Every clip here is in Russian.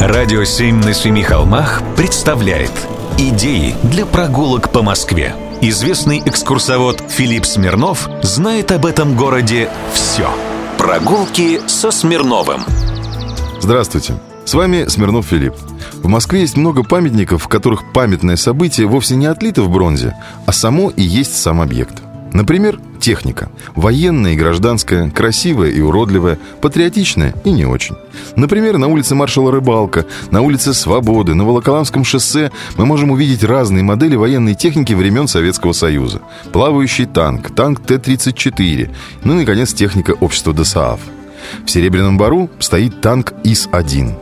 Радио «Семь на семи холмах» представляет Идеи для прогулок по Москве. Известный экскурсовод Филипп Смирнов знает об этом городе все. Прогулки со Смирновым. Здравствуйте. С вами Смирнов Филипп. В Москве есть много памятников, в которых памятное событие вовсе не отлито в бронзе, а само и есть сам объект – Например, техника. Военная и гражданская, красивая и уродливая, патриотичная и не очень. Например, на улице маршала Рыбалка, на улице Свободы, на Волоколамском шоссе мы можем увидеть разные модели военной техники времен Советского Союза. Плавающий танк, танк Т-34, ну и, наконец, техника общества ДСААФ. В Серебряном Бару стоит танк ИС-1.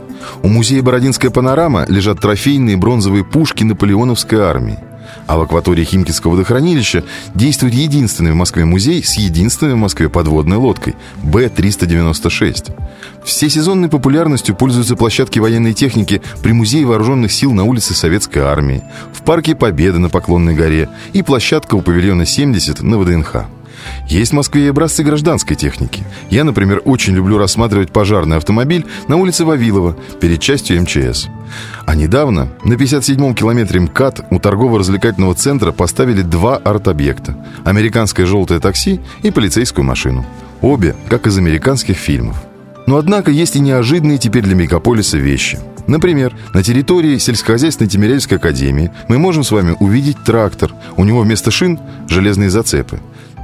У музея «Бородинская панорама» лежат трофейные бронзовые пушки наполеоновской армии. А в акватории Химкинского водохранилища действует единственный в Москве музей с единственной в Москве подводной лодкой Б-396. Всесезонной популярностью пользуются площадки военной техники при Музее вооруженных сил на улице Советской Армии, в Парке Победы на Поклонной горе и площадка у павильона 70 на ВДНХ. Есть в Москве и образцы гражданской техники. Я, например, очень люблю рассматривать пожарный автомобиль на улице Вавилова перед частью МЧС. А недавно на 57-м километре МКАД у торгово-развлекательного центра поставили два арт-объекта. Американское желтое такси и полицейскую машину. Обе, как из американских фильмов. Но однако есть и неожиданные теперь для мегаполиса вещи. Например, на территории сельскохозяйственной Тимирязевской академии мы можем с вами увидеть трактор. У него вместо шин железные зацепы.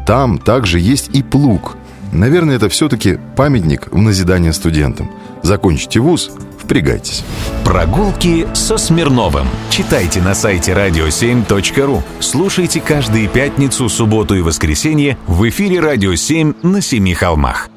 Там также есть и плуг. Наверное, это все-таки памятник в назидание студентам. Закончите вуз, впрягайтесь. Прогулки со Смирновым. Читайте на сайте radio7.ru. Слушайте каждые пятницу, субботу и воскресенье в эфире «Радио 7» на Семи холмах.